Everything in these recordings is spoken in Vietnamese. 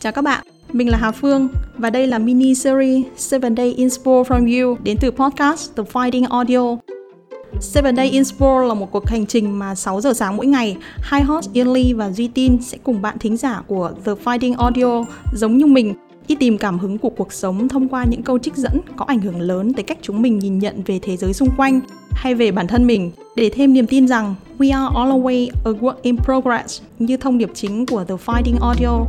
Chào các bạn, mình là Hà Phương và đây là mini series 7 Day Inspo from You đến từ podcast The Fighting Audio. 7 Day Inspo là một cuộc hành trình mà 6 giờ sáng mỗi ngày, hai host Yên Ly và Duy Tin sẽ cùng bạn thính giả của The Fighting Audio giống như mình đi tìm cảm hứng của cuộc sống thông qua những câu trích dẫn có ảnh hưởng lớn tới cách chúng mình nhìn nhận về thế giới xung quanh hay về bản thân mình, để thêm niềm tin rằng we are all way, a work in progress, như thông điệp chính của The Fighting Audio.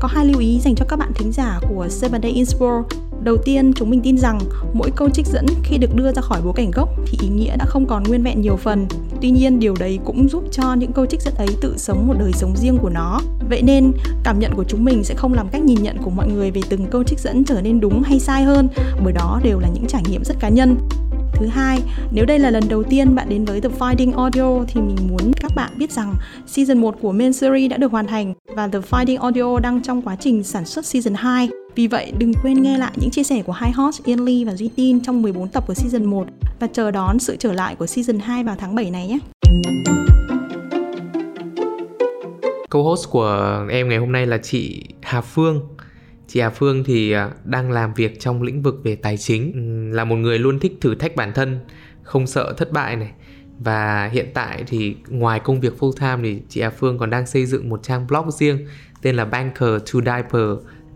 Có hai lưu ý dành cho các bạn thính giả của 7 Day Inspire Đầu tiên, chúng mình tin rằng mỗi câu trích dẫn khi được đưa ra khỏi bối cảnh gốc thì ý nghĩa đã không còn nguyên vẹn nhiều phần. Tuy nhiên, điều đấy cũng giúp cho những câu trích dẫn ấy tự sống một đời sống riêng của nó. Vậy nên, cảm nhận của chúng mình sẽ không làm cách nhìn nhận của mọi người về từng câu trích dẫn trở nên đúng hay sai hơn, bởi đó đều là những trải nghiệm rất cá nhân. Thứ hai, nếu đây là lần đầu tiên bạn đến với The Finding Audio thì mình muốn các bạn biết rằng season 1 của main series đã được hoàn thành và The Finding Audio đang trong quá trình sản xuất season 2. Vì vậy, đừng quên nghe lại những chia sẻ của hai host Yên Ly và Duy Tin trong 14 tập của season 1 và chờ đón sự trở lại của season 2 vào tháng 7 này nhé. Co-host của em ngày hôm nay là chị Hà Phương Chị Hà Phương thì à, đang làm việc trong lĩnh vực về tài chính. Ừ, là một người luôn thích thử thách bản thân, Không sợ thất bại này. Và hiện tại thì ngoài công việc full time thì chị Hà Phương còn đang xây dựng một trang blog riêng Tên là Banker to Diaper,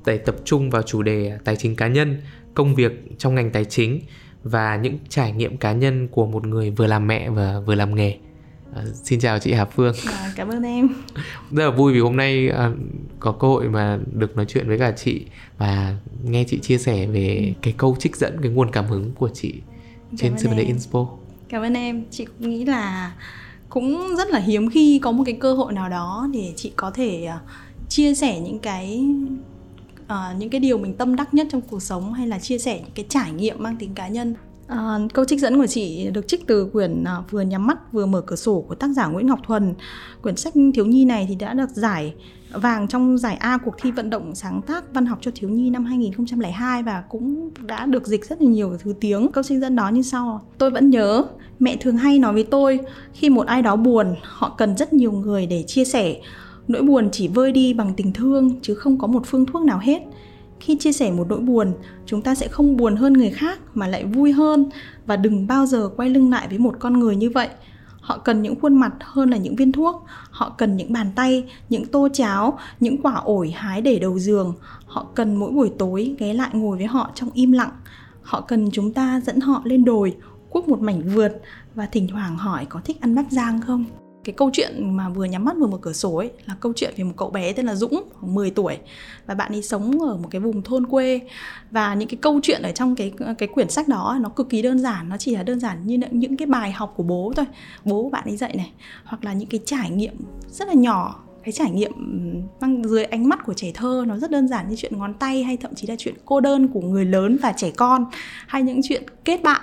Để tập trung vào chủ đề tài chính cá nhân, Công việc trong ngành tài chính Và những trải nghiệm cá nhân của một người vừa làm mẹ và vừa làm nghề. À, xin chào chị Hà Phương. À, cảm ơn em. Rất là vui vì hôm nay à, có cơ hội mà được nói chuyện với cả chị và nghe chị chia sẻ về cái câu trích dẫn cái nguồn cảm hứng của chị trên Seven Day Inspo. Cảm ơn em. Chị cũng nghĩ là cũng rất là hiếm khi có một cái cơ hội nào đó để chị có thể uh, chia sẻ những cái uh, những cái điều mình tâm đắc nhất trong cuộc sống hay là chia sẻ những cái trải nghiệm mang tính cá nhân À, câu trích dẫn của chị được trích từ quyển à, Vừa nhắm mắt vừa mở cửa sổ của tác giả Nguyễn Ngọc Thuần. Quyển sách thiếu nhi này thì đã được giải vàng trong giải A cuộc thi vận động sáng tác văn học cho thiếu nhi năm 2002 và cũng đã được dịch rất là nhiều thứ tiếng. Câu trích dẫn đó như sau: Tôi vẫn nhớ, mẹ thường hay nói với tôi, khi một ai đó buồn, họ cần rất nhiều người để chia sẻ. Nỗi buồn chỉ vơi đi bằng tình thương chứ không có một phương thuốc nào hết khi chia sẻ một nỗi buồn, chúng ta sẽ không buồn hơn người khác mà lại vui hơn. Và đừng bao giờ quay lưng lại với một con người như vậy. Họ cần những khuôn mặt hơn là những viên thuốc. Họ cần những bàn tay, những tô cháo, những quả ổi hái để đầu giường. Họ cần mỗi buổi tối ghé lại ngồi với họ trong im lặng. Họ cần chúng ta dẫn họ lên đồi, cuốc một mảnh vượt và thỉnh thoảng hỏi có thích ăn bắp rang không? Cái câu chuyện mà vừa nhắm mắt vừa mở cửa sổ ấy là câu chuyện về một cậu bé tên là Dũng, khoảng 10 tuổi, và bạn ấy sống ở một cái vùng thôn quê. Và những cái câu chuyện ở trong cái cái quyển sách đó nó cực kỳ đơn giản, nó chỉ là đơn giản như những cái bài học của bố thôi. Bố bạn ấy dạy này, hoặc là những cái trải nghiệm rất là nhỏ, cái trải nghiệm mang dưới ánh mắt của trẻ thơ, nó rất đơn giản như chuyện ngón tay hay thậm chí là chuyện cô đơn của người lớn và trẻ con, hay những chuyện kết bạn.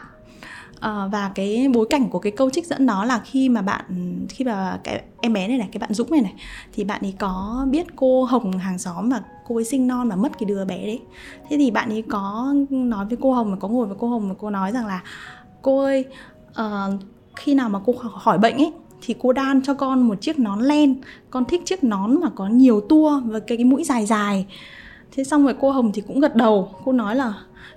À, và cái bối cảnh của cái câu trích dẫn đó là khi mà bạn khi mà cái em bé này này cái bạn Dũng này này thì bạn ấy có biết cô Hồng hàng xóm mà cô ấy sinh non và mất cái đứa bé đấy. Thế thì bạn ấy có nói với cô Hồng mà có ngồi với cô Hồng và cô nói rằng là cô ơi uh, khi nào mà cô khỏi bệnh ấy thì cô đan cho con một chiếc nón len. Con thích chiếc nón mà có nhiều tua và cái, cái mũi dài dài. Thế xong rồi cô hồng thì cũng gật đầu cô nói là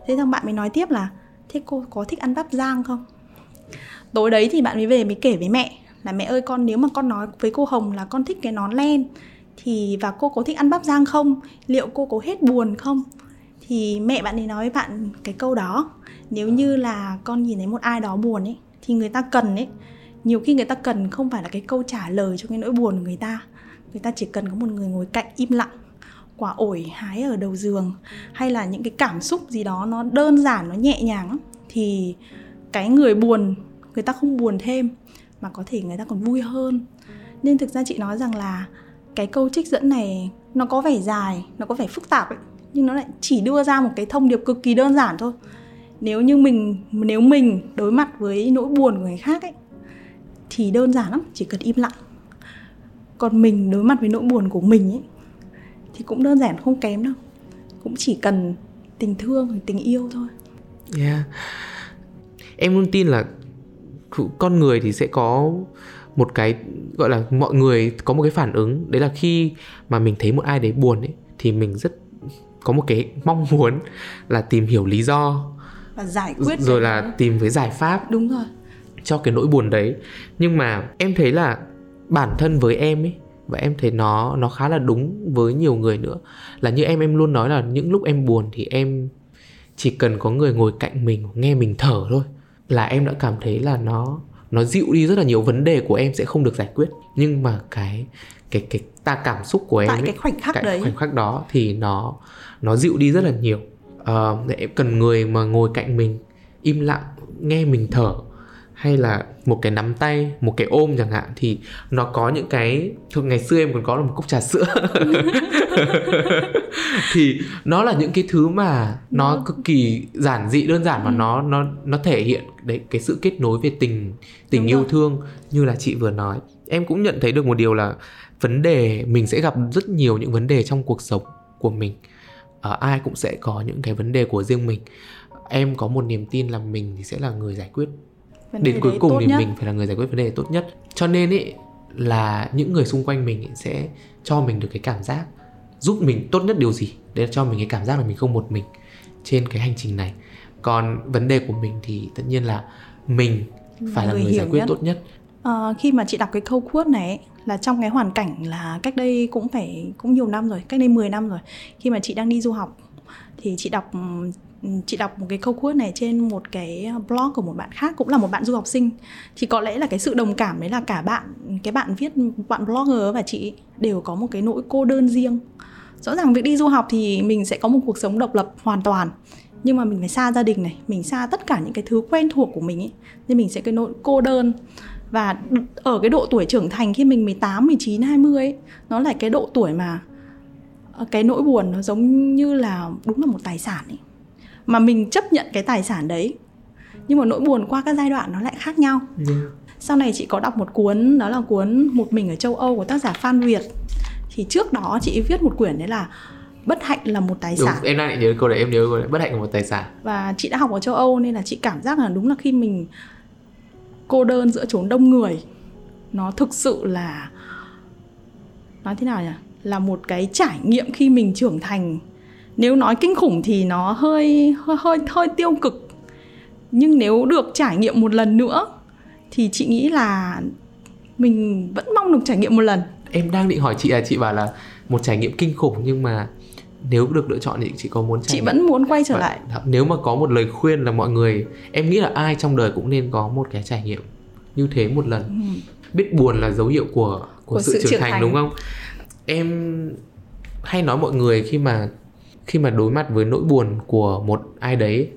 thế xong bạn mới nói tiếp là thế cô có thích ăn bắp rang không? Tối đấy thì bạn mới về mới kể với mẹ là, mẹ ơi, con, nếu mà con nói với cô hồng là con thích cái nón len, thì và cô có thích ăn bắp rang không? Liệu cô có hết buồn không? Thì mẹ bạn ấy nói với bạn cái câu đó, nếu như là con nhìn thấy một ai đó buồn ấy, thì người ta cần ấy. Nhiều khi người ta cần không phải là cái câu trả lời cho cái nỗi buồn của người ta. Người ta chỉ cần có một người ngồi cạnh im lặng quả ổi hái ở đầu giường hay là những cái cảm xúc gì đó nó đơn giản, nó nhẹ nhàng thì cái người buồn, người ta không buồn thêm mà có thể người ta còn vui hơn. Nên thực ra chị nói rằng là cái câu trích dẫn này nó có vẻ dài, nó có vẻ phức tạp ấy, nhưng nó lại chỉ đưa ra một cái thông điệp cực kỳ đơn giản thôi. Nếu như mình, nếu mình đối mặt với nỗi buồn của người khác ấy, thì đơn giản lắm, chỉ cần im lặng. Còn mình đối mặt với nỗi buồn của mình ấy thì cũng đơn giản không kém đâu. Cũng chỉ cần tình thương tình yêu thôi. Yeah. Em luôn tin là con người thì sẽ có một cái gọi là mọi người có một cái phản ứng. Đấy là khi mà mình thấy một ai đấy buồn ấy thì mình rất có một cái mong muốn là tìm hiểu lý do. Và giải quyết rồi là đó. tìm với giải pháp đúng rồi. cho cái nỗi buồn đấy. Nhưng mà em thấy là bản thân với em ấy và em thấy nó nó khá là đúng với nhiều người nữa. Là như em em luôn nói là những lúc em buồn thì em chỉ cần có người ngồi cạnh mình nghe mình thở thôi. Là em đã cảm thấy là nó nó dịu đi rất là nhiều vấn đề của em sẽ không được giải quyết. Nhưng mà cái cái cái ta cảm xúc của em tại ấy, cái khoảnh khắc cái đấy. khoảnh khắc đó thì nó nó dịu đi rất là nhiều. Uh, em cần người mà ngồi cạnh mình im lặng nghe mình thở hay là một cái nắm tay một cái ôm chẳng hạn thì nó có những cái thường ngày xưa em còn có là một cốc trà sữa. Thì nó là những cái thứ mà nó cực kỳ giản dị đơn giản mà ừ. nó nó nó thể hiện đấy cái sự kết nối về tình tình Đúng yêu rồi. thương như là chị vừa nói. Em cũng nhận thấy được một điều là vấn đề mình sẽ gặp rất nhiều những vấn đề trong cuộc sống của mình. À, ai cũng sẽ có những cái vấn đề của riêng mình. Em có một niềm tin là mình thì sẽ là người giải quyết đến cuối cùng thì nhất. mình phải là người giải quyết vấn đề tốt nhất. Cho nên ấy là những người xung quanh mình sẽ cho mình được cái cảm giác giúp mình tốt nhất điều gì. Để cho mình cái cảm giác là mình không một mình trên cái hành trình này. Còn vấn đề của mình thì tất nhiên là mình phải người là người giải quyết nhất. tốt nhất. À, khi mà chị đọc cái câu quote này là trong cái hoàn cảnh là cách đây cũng phải cũng nhiều năm rồi cách đây 10 năm rồi. Khi mà chị đang đi du học thì chị đọc chị đọc một cái câu quote này trên một cái ờ, blog của một bạn khác cũng là một bạn du học sinh. Thì có lẽ là cái sự đồng cảm đấy là cả bạn cái bạn viết bạn blogger và chị đều có một cái nỗi cô đơn riêng. Rõ ràng việc đi du học thì mình sẽ có một cuộc sống độc lập hoàn toàn nhưng mà mình phải xa gia đình này mình xa tất cả những cái thứ quen thuộc của mình ấy nên mình sẽ cái nỗi cô đơn. Và ở cái độ tuổi trưởng thành khi mình 18, 19, 20 ấy nó là cái độ tuổi mà ờ, cái nỗi buồn nó giống như là đúng là một tài sản ấy mà mình chấp nhận cái tài sản đấy. Nhưng mà nỗi buồn qua các giai đoạn nó lại khác nhau. Yeah. sau này chị có đọc một cuốn đó là cuốn một mình ở châu âu của tác giả phan việt. Thì trước đó chị viết một quyển đấy là bất hạnh là một tài sản. đúng, em đang nhớ câu đấy em nhớ câu đấy. Bất hạnh là một tài sản. Và chị đã học ở châu âu nên là chị cảm giác là đúng là khi mình cô đơn giữa chốn đông người nó thực sự là nói thế nào nhỉ? Là một cái trải nghiệm khi mình trưởng thành nếu nói kinh khủng thì nó hơi hơi hơi, hơi tiêu cực. Nhưng nếu được trải nghiệm một lần nữa thì chị nghĩ là mình vẫn mong được trải nghiệm một lần. Em đang định hỏi chị là chị bảo là một trải nghiệm kinh khủng nhưng mà nếu được lựa chọn thì chị có muốn trải chị vẫn muốn quay trở lại. nếu mà có một lời khuyên là mọi người em nghĩ là ai trong đời cũng nên có một cái trải nghiệm như thế một lần. Ừ. biết buồn là dấu hiệu của của, của sự, sự trưởng thành, thành. đúng không? Em hay nói mọi người khi mà khi mà đối mặt với nỗi buồn của một ai đấy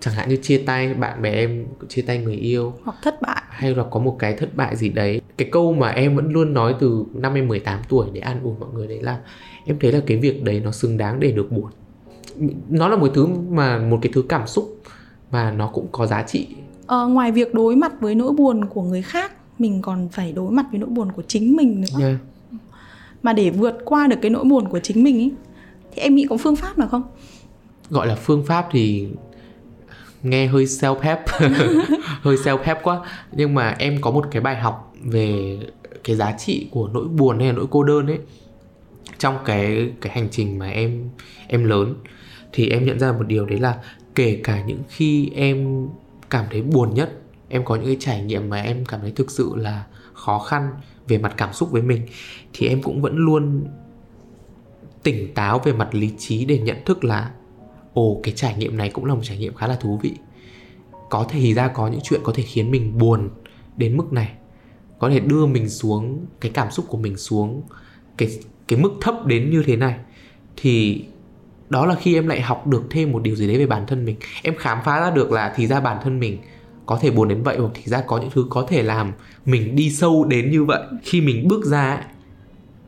chẳng hạn như chia tay bạn bè em chia tay người yêu hoặc thất bại. hay là có một cái thất bại gì đấy cái câu mà em vẫn luôn nói từ năm em 18 tuổi để an ủi mọi người đấy là em thấy là cái việc đấy nó xứng đáng để được buồn. Nó là một thứ mà một cái thứ cảm xúc mà nó cũng có giá trị. Ờ, ngoài việc đối mặt với nỗi buồn của người khác mình còn phải đối mặt với nỗi buồn của chính mình nữa. Yeah. mà để vượt qua được cái nỗi buồn của chính mình ý thì em nghĩ có phương pháp nào không? Gọi là phương pháp thì nghe hơi self help hơi self help quá. Nhưng mà em có một cái bài học về cái giá trị của nỗi buồn hay là nỗi cô đơn ấy. Trong cái cái hành trình mà em em lớn thì em nhận ra một điều đấy là kể cả những khi em cảm thấy buồn nhất em có những cái trải nghiệm mà em cảm thấy thực sự là khó khăn về mặt cảm xúc với mình thì em cũng vẫn luôn tỉnh táo về mặt lý trí để nhận thức là, ồ, cái trải nghiệm này cũng là một trải nghiệm khá là thú vị. Có thể ra có những chuyện có thể khiến mình buồn đến mức này. Có thể đưa mình xuống, cái cảm xúc của mình xuống, cái cái mức thấp đến như thế này. Thì đó là khi em lại học được thêm một điều gì đấy về bản thân mình. Em khám phá ra được là thì ra bản thân mình có thể buồn đến vậy hoặc thì ra có những thứ có thể làm mình đi sâu đến như vậy. Khi mình bước ra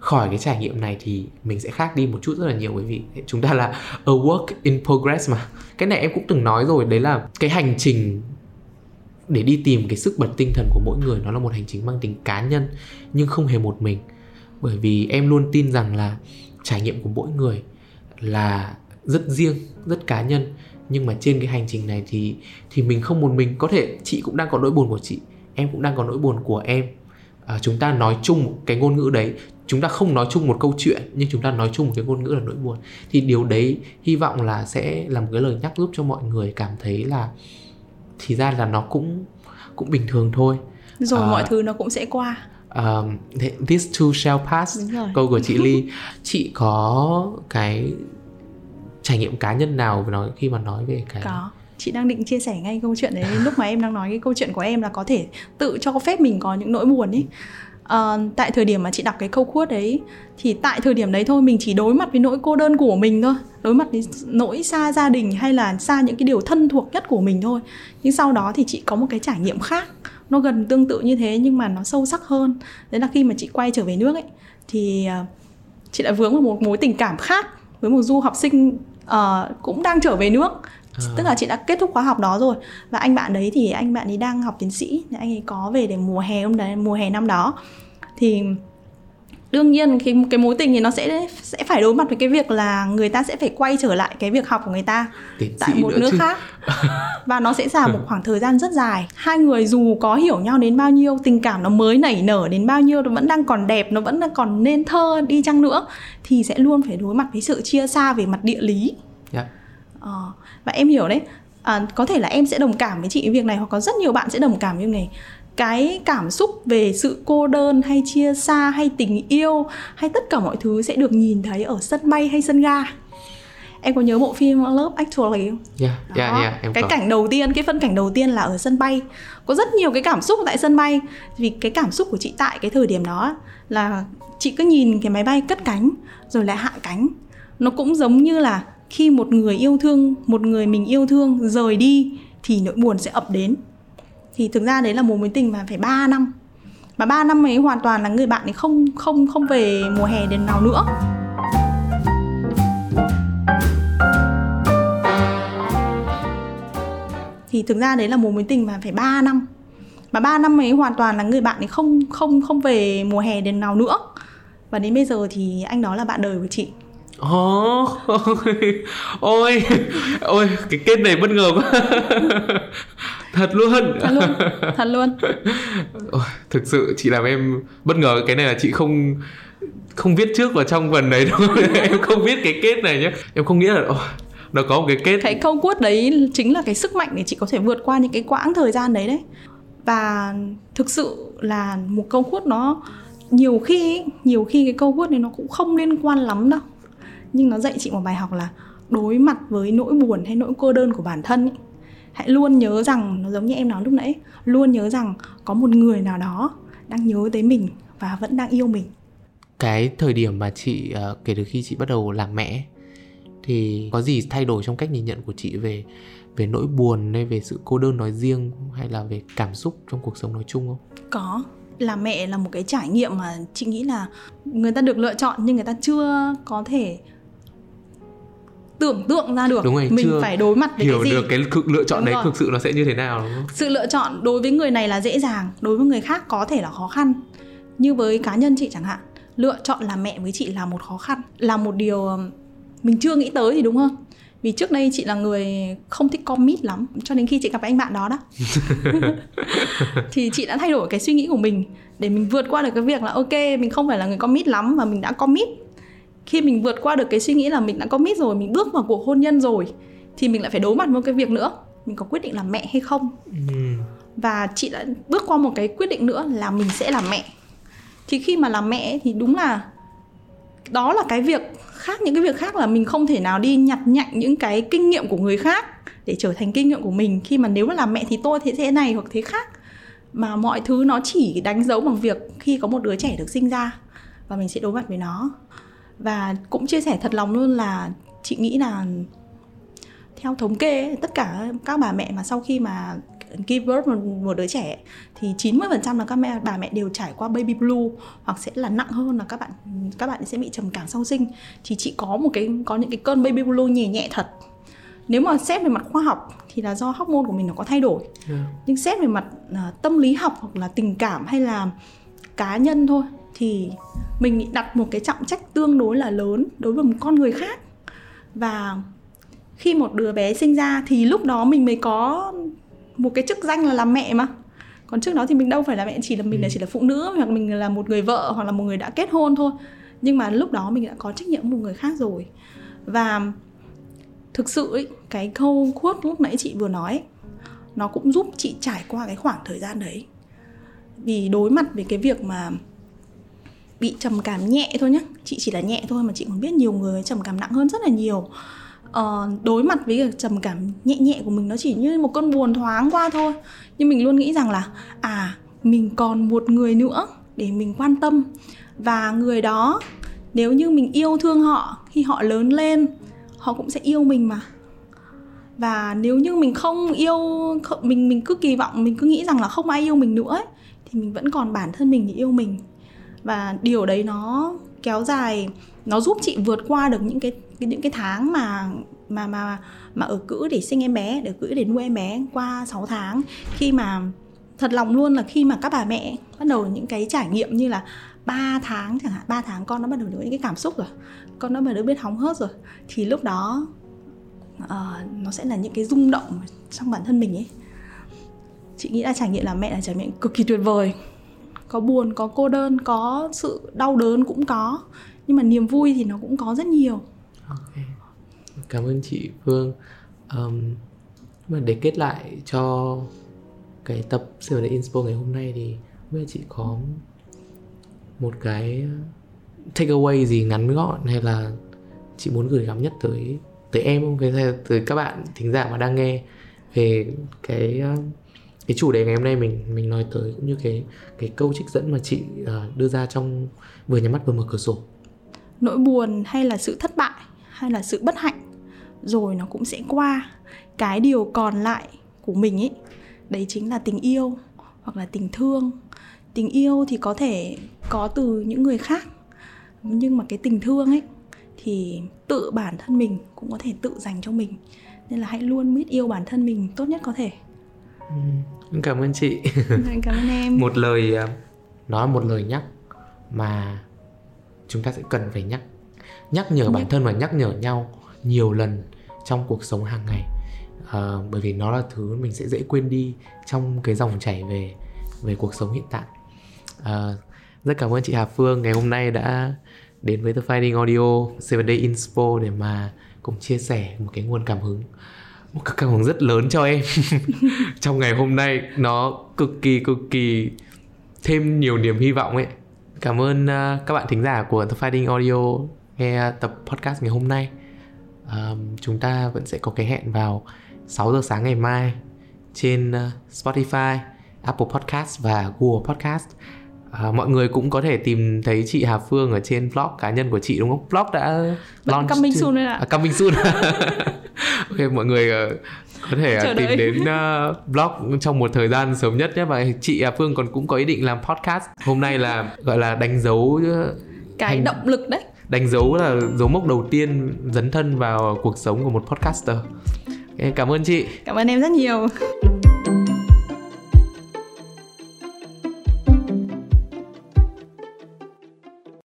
khỏi cái trải nghiệm này thì mình sẽ khác đi một chút rất là nhiều, bởi vì chúng ta là a work in progress mà. Cái này em cũng từng nói rồi, đấy là cái hành trình để đi tìm cái sức bật tinh thần của mỗi người nó là một hành trình mang tính cá nhân, nhưng không hề một mình. Bởi vì em luôn tin rằng là trải nghiệm của mỗi người là rất riêng, rất cá nhân. Nhưng mà trên cái hành trình này thì thì mình không một mình. Có thể chị cũng đang có nỗi buồn của chị, em cũng đang có nỗi buồn của em à, chúng ta nói chung cái ngôn ngữ đấy chúng ta không nói chung một câu chuyện nhưng chúng ta nói chung một cái ngôn ngữ là nỗi buồn. Thì điều đấy hy vọng là sẽ là một cái lời nhắc giúp cho mọi người cảm thấy là thì ra là nó cũng cũng bình thường thôi. Rồi à, mọi thứ nó cũng sẽ qua. um, this too shall pass câu của chị Ly. Chị có cái trải nghiệm cá nhân nào nói khi mà nói về cái có chị đang định chia sẻ ngay câu chuyện đấy lúc mà em đang nói cái câu chuyện của em là có thể tự cho phép mình có những nỗi buồn ấy à, ờ, tại thời điểm mà chị đọc cái câu quote đấy thì tại thời điểm đấy thôi mình chỉ đối mặt với nỗi cô đơn của mình thôi. Đối mặt với nỗi xa gia đình hay là xa những cái điều thân thuộc nhất của mình thôi. Nhưng sau đó thì chị có một cái trải nghiệm khác. Nó gần tương tự như thế nhưng mà nó sâu sắc hơn. Đấy là khi mà chị quay trở về nước ấy thì ờ, chị đã vướng vào một mối tình cảm khác với một du học sinh uh, cũng đang trở về nước à. tức là chị đã kết thúc khóa học đó rồi và anh bạn đấy thì anh bạn ấy đang học tiến sĩ anh ấy có về để mùa hè hôm đấy mùa hè năm đó thì đương nhiên cái cái mối tình thì nó sẽ sẽ phải đối mặt với cái việc là người ta sẽ phải quay trở lại cái việc học của người ta Tiến tại một nước chứ. khác và nó sẽ giả một khoảng thời gian rất dài hai người dù có hiểu nhau đến bao nhiêu tình cảm nó mới nảy nở đến bao nhiêu nó vẫn đang còn đẹp nó vẫn đang còn nên thơ đi chăng nữa thì sẽ luôn phải đối mặt với sự chia xa về mặt địa lý yeah. Dạ. ờ, và em hiểu đấy. À, có thể là em sẽ đồng cảm với chị việc này hoặc có rất nhiều bạn sẽ đồng cảm với việc này. Cái cảm xúc về sự cô đơn hay chia xa hay tình yêu hay tất cả mọi thứ sẽ được nhìn thấy ở sân bay hay sân ga. Em có nhớ bộ phim Love Actually không? Yeah, yeah, yeah, em cái có. cảnh đầu tiên, cái phân cảnh đầu tiên là ở sân bay. Có rất nhiều cái cảm xúc tại sân bay. Vì cái cảm xúc của chị tại cái thời điểm đó là chị cứ nhìn cái máy bay cất cánh rồi lại hạ cánh. Nó cũng giống như là khi một người yêu thương, một người mình yêu thương rời đi thì nỗi buồn sẽ ập đến. Thì thực ra đấy là một mối tình mà phải 3 năm. Mà 3 năm ấy hoàn toàn là người bạn ấy không không không về mùa hè đến nào nữa. Thì thực ra đấy là một mối tình mà phải 3 năm. Mà 3 năm ấy hoàn toàn là người bạn ấy không không không về mùa hè đến nào nữa. Và đến bây giờ thì anh đó là bạn đời của chị. Ồ, oh, ôi, ôi, cái kết này bất ngờ quá. Thật luôn. Thật luôn, thật luôn. Ôi, Thực sự chị làm em bất ngờ. Cái này là chị không không viết trước vào trong phần đấy đâu Em không biết cái kết này nhé Em không nghĩ là oh, nó có một cái kết Cái câu quất đấy chính là cái sức mạnh để chị có thể vượt qua những cái quãng thời gian đấy đấy. Và thực sự là một câu quất nó nhiều khi nhiều khi cái câu quất này nó cũng không liên quan lắm đâu nhưng nó dạy chị một bài học là đối mặt với nỗi buồn hay nỗi cô đơn của bản thân ý, hãy luôn nhớ rằng nó giống như em nói lúc nãy luôn nhớ rằng có một người nào đó đang nhớ tới mình và vẫn đang yêu mình cái thời điểm mà chị uh, kể từ khi chị bắt đầu làm mẹ thì có gì thay đổi trong cách nhìn nhận của chị về về nỗi buồn hay về sự cô đơn nói riêng hay là về cảm xúc trong cuộc sống nói chung không? Có, làm mẹ là một cái trải nghiệm mà chị nghĩ là người ta được lựa chọn nhưng người ta chưa có thể tưởng tượng ra được đúng rồi, mình phải đối mặt với hiểu cái gì. được cái lựa chọn đúng đấy rồi. thực sự nó sẽ như thế nào đúng không? sự lựa chọn đối với người này là dễ dàng đối với người khác có thể là khó khăn. Như với cá nhân chị chẳng hạn lựa chọn làm mẹ với chị là một khó khăn là một điều mình chưa nghĩ tới thì đúng không? Vì trước đây chị là người không thích commit lắm cho đến khi chị gặp anh bạn đó đó. Thì chị đã thay đổi cái suy nghĩ của mình để mình vượt qua được cái việc là ok mình không phải là người commit lắm mà mình đã commit khi mình vượt qua được cái suy nghĩ là mình đã có mít rồi mình bước vào cuộc hôn nhân rồi thì mình lại phải đối mặt với cái việc nữa. Mình có quyết định làm mẹ hay không? Ừ. và chị đã bước qua một cái quyết định nữa là mình sẽ làm mẹ. Thì khi mà làm mẹ thì đúng là đó là cái việc khác những cái việc khác là mình không thể nào đi nhặt nhạnh những cái kinh nghiệm của người khác để trở thành kinh nghiệm của mình. Khi mà nếu mà làm mẹ thì tôi thì sẽ này hoặc thế khác. Mà mọi thứ nó chỉ đánh dấu bằng việc khi có một đứa trẻ được sinh ra và mình sẽ đối mặt với nó và cũng chia sẻ thật lòng luôn là chị nghĩ là theo thống kê tất cả các bà mẹ mà sau khi mà give birth một, một đứa trẻ thì 90% là các mẹ bà mẹ đều trải qua baby blue hoặc sẽ là nặng hơn là các bạn các bạn sẽ bị trầm cảm sau sinh. Thì chị có một cái có những cái cơn baby blue nhẹ nhẹ thật. Nếu mà xét về mặt khoa học thì là do hormone của mình nó có thay đổi. Yeah. nhưng xét về mặt uh, tâm lý học hoặc là tình cảm hay là cá nhân thôi thì mình đặt một cái trọng trách tương đối là lớn đối với một con người khác. Và khi một đứa bé sinh ra thì lúc đó mình mới có một cái chức danh là làm mẹ mà. Còn trước đó thì mình đâu phải là mẹ chỉ là mình là ừ. chỉ là phụ nữ hoặc mình là một người vợ hoặc là một người đã kết hôn thôi. Nhưng mà lúc đó mình đã có trách nhiệm một người khác rồi. Và thực sự ấy, cái câu khuất lúc nãy chị vừa nói nó cũng giúp chị trải qua cái khoảng thời gian đấy. Vì đối mặt với cái việc mà bị trầm cảm nhẹ thôi nhé chị chỉ là nhẹ thôi mà chị còn biết nhiều người trầm cảm nặng hơn rất là nhiều. Ờ, đối mặt với cái trầm cảm nhẹ nhẹ của mình nó chỉ như một cơn buồn thoáng qua thôi. Nhưng mình luôn nghĩ rằng là à mình còn một người nữa để mình quan tâm. Và người đó nếu như mình yêu thương họ khi họ lớn lên họ cũng sẽ yêu mình mà. Và nếu như mình không yêu mình mình cứ kỳ vọng mình cứ nghĩ rằng là không ai yêu mình nữa ấy, thì mình vẫn còn bản thân mình để yêu mình và điều đấy nó kéo dài nó giúp chị vượt qua được những cái những cái tháng mà mà mà mà ở cữ để sinh em bé để cữ để nuôi em bé qua 6 tháng. Khi mà thật lòng luôn là khi mà các bà mẹ bắt đầu những cái trải nghiệm như là 3 tháng chẳng hạn 3 tháng con nó bắt đầu có những cái cảm xúc rồi con nó bắt đầu biết hóng hớt rồi thì lúc đó uh, nó sẽ là những cái rung động trong bản thân mình ấy. Chị nghĩ là trải nghiệm làm mẹ là trải nghiệm cực kỳ tuyệt vời có buồn có cô đơn có sự đau đớn cũng có nhưng mà niềm vui thì nó cũng có rất nhiều. Okay. cảm ơn chị Phương. Um, mà để kết lại cho cái tập sửa để inspo ngày hôm nay thì bây chị có một cái uh, takeaway gì ngắn gọn hay là chị muốn gửi gắm nhất tới tới em không? Cái tới các bạn thính giả mà đang nghe về cái uh, cái chủ đề ngày hôm nay mình mình nói tới cũng như cái cái câu trích dẫn mà chị uh, đưa ra trong vừa nhắm mắt vừa mở cửa sổ. Nỗi buồn hay là sự thất bại hay là sự bất hạnh rồi nó cũng sẽ qua. Cái điều còn lại của mình ấy đấy chính là tình yêu hoặc là tình thương. Tình yêu thì có thể có từ những người khác nhưng mà cái tình thương ấy thì tự bản thân mình cũng có thể tự dành cho mình. Nên là hãy luôn biết yêu bản thân mình tốt nhất có thể ừ, cảm ơn chị. Cảm ơn em. Một lời à, nói một lời nhắc mà chúng ta sẽ cần phải nhắc. Nhắc nhở bản thân và nhắc nhở nhau nhiều lần trong cuộc sống hàng ngày. À, bởi vì nó là thứ mình sẽ dễ quên đi trong cái dòng chảy về về cuộc sống hiện tại. À, rất cảm ơn chị Hà Phương ngày hôm nay đã đến với The Finding Audio 7 Day Inspo để mà cùng chia sẻ một cái nguồn cảm hứng một cái cảm hứng rất lớn cho em trong ngày hôm nay nó cực kỳ cực kỳ thêm nhiều niềm hy vọng ấy cảm ơn uh, các bạn thính giả của The Finding Audio nghe tập podcast ngày hôm nay uh, chúng ta vẫn sẽ có cái hẹn vào 6 giờ sáng ngày mai trên uh, Spotify, Apple Podcast và Google Podcast À, mọi người cũng có thể tìm thấy chị Hà Phương ở trên blog cá nhân của chị đúng không? Blog đã Vẫn launch coming soon đấy ạ. À, coming soon. ok mọi người uh, có thể uh, tìm đến uh, blog trong một thời gian sớm nhất nhé và chị Hà Phương còn cũng có ý định làm podcast. Hôm nay là gọi là đánh dấu cái hành... động lực đấy. Đánh dấu là dấu mốc đầu tiên dấn thân vào cuộc sống của một podcaster. Okay, cảm ơn chị. Cảm ơn em rất nhiều.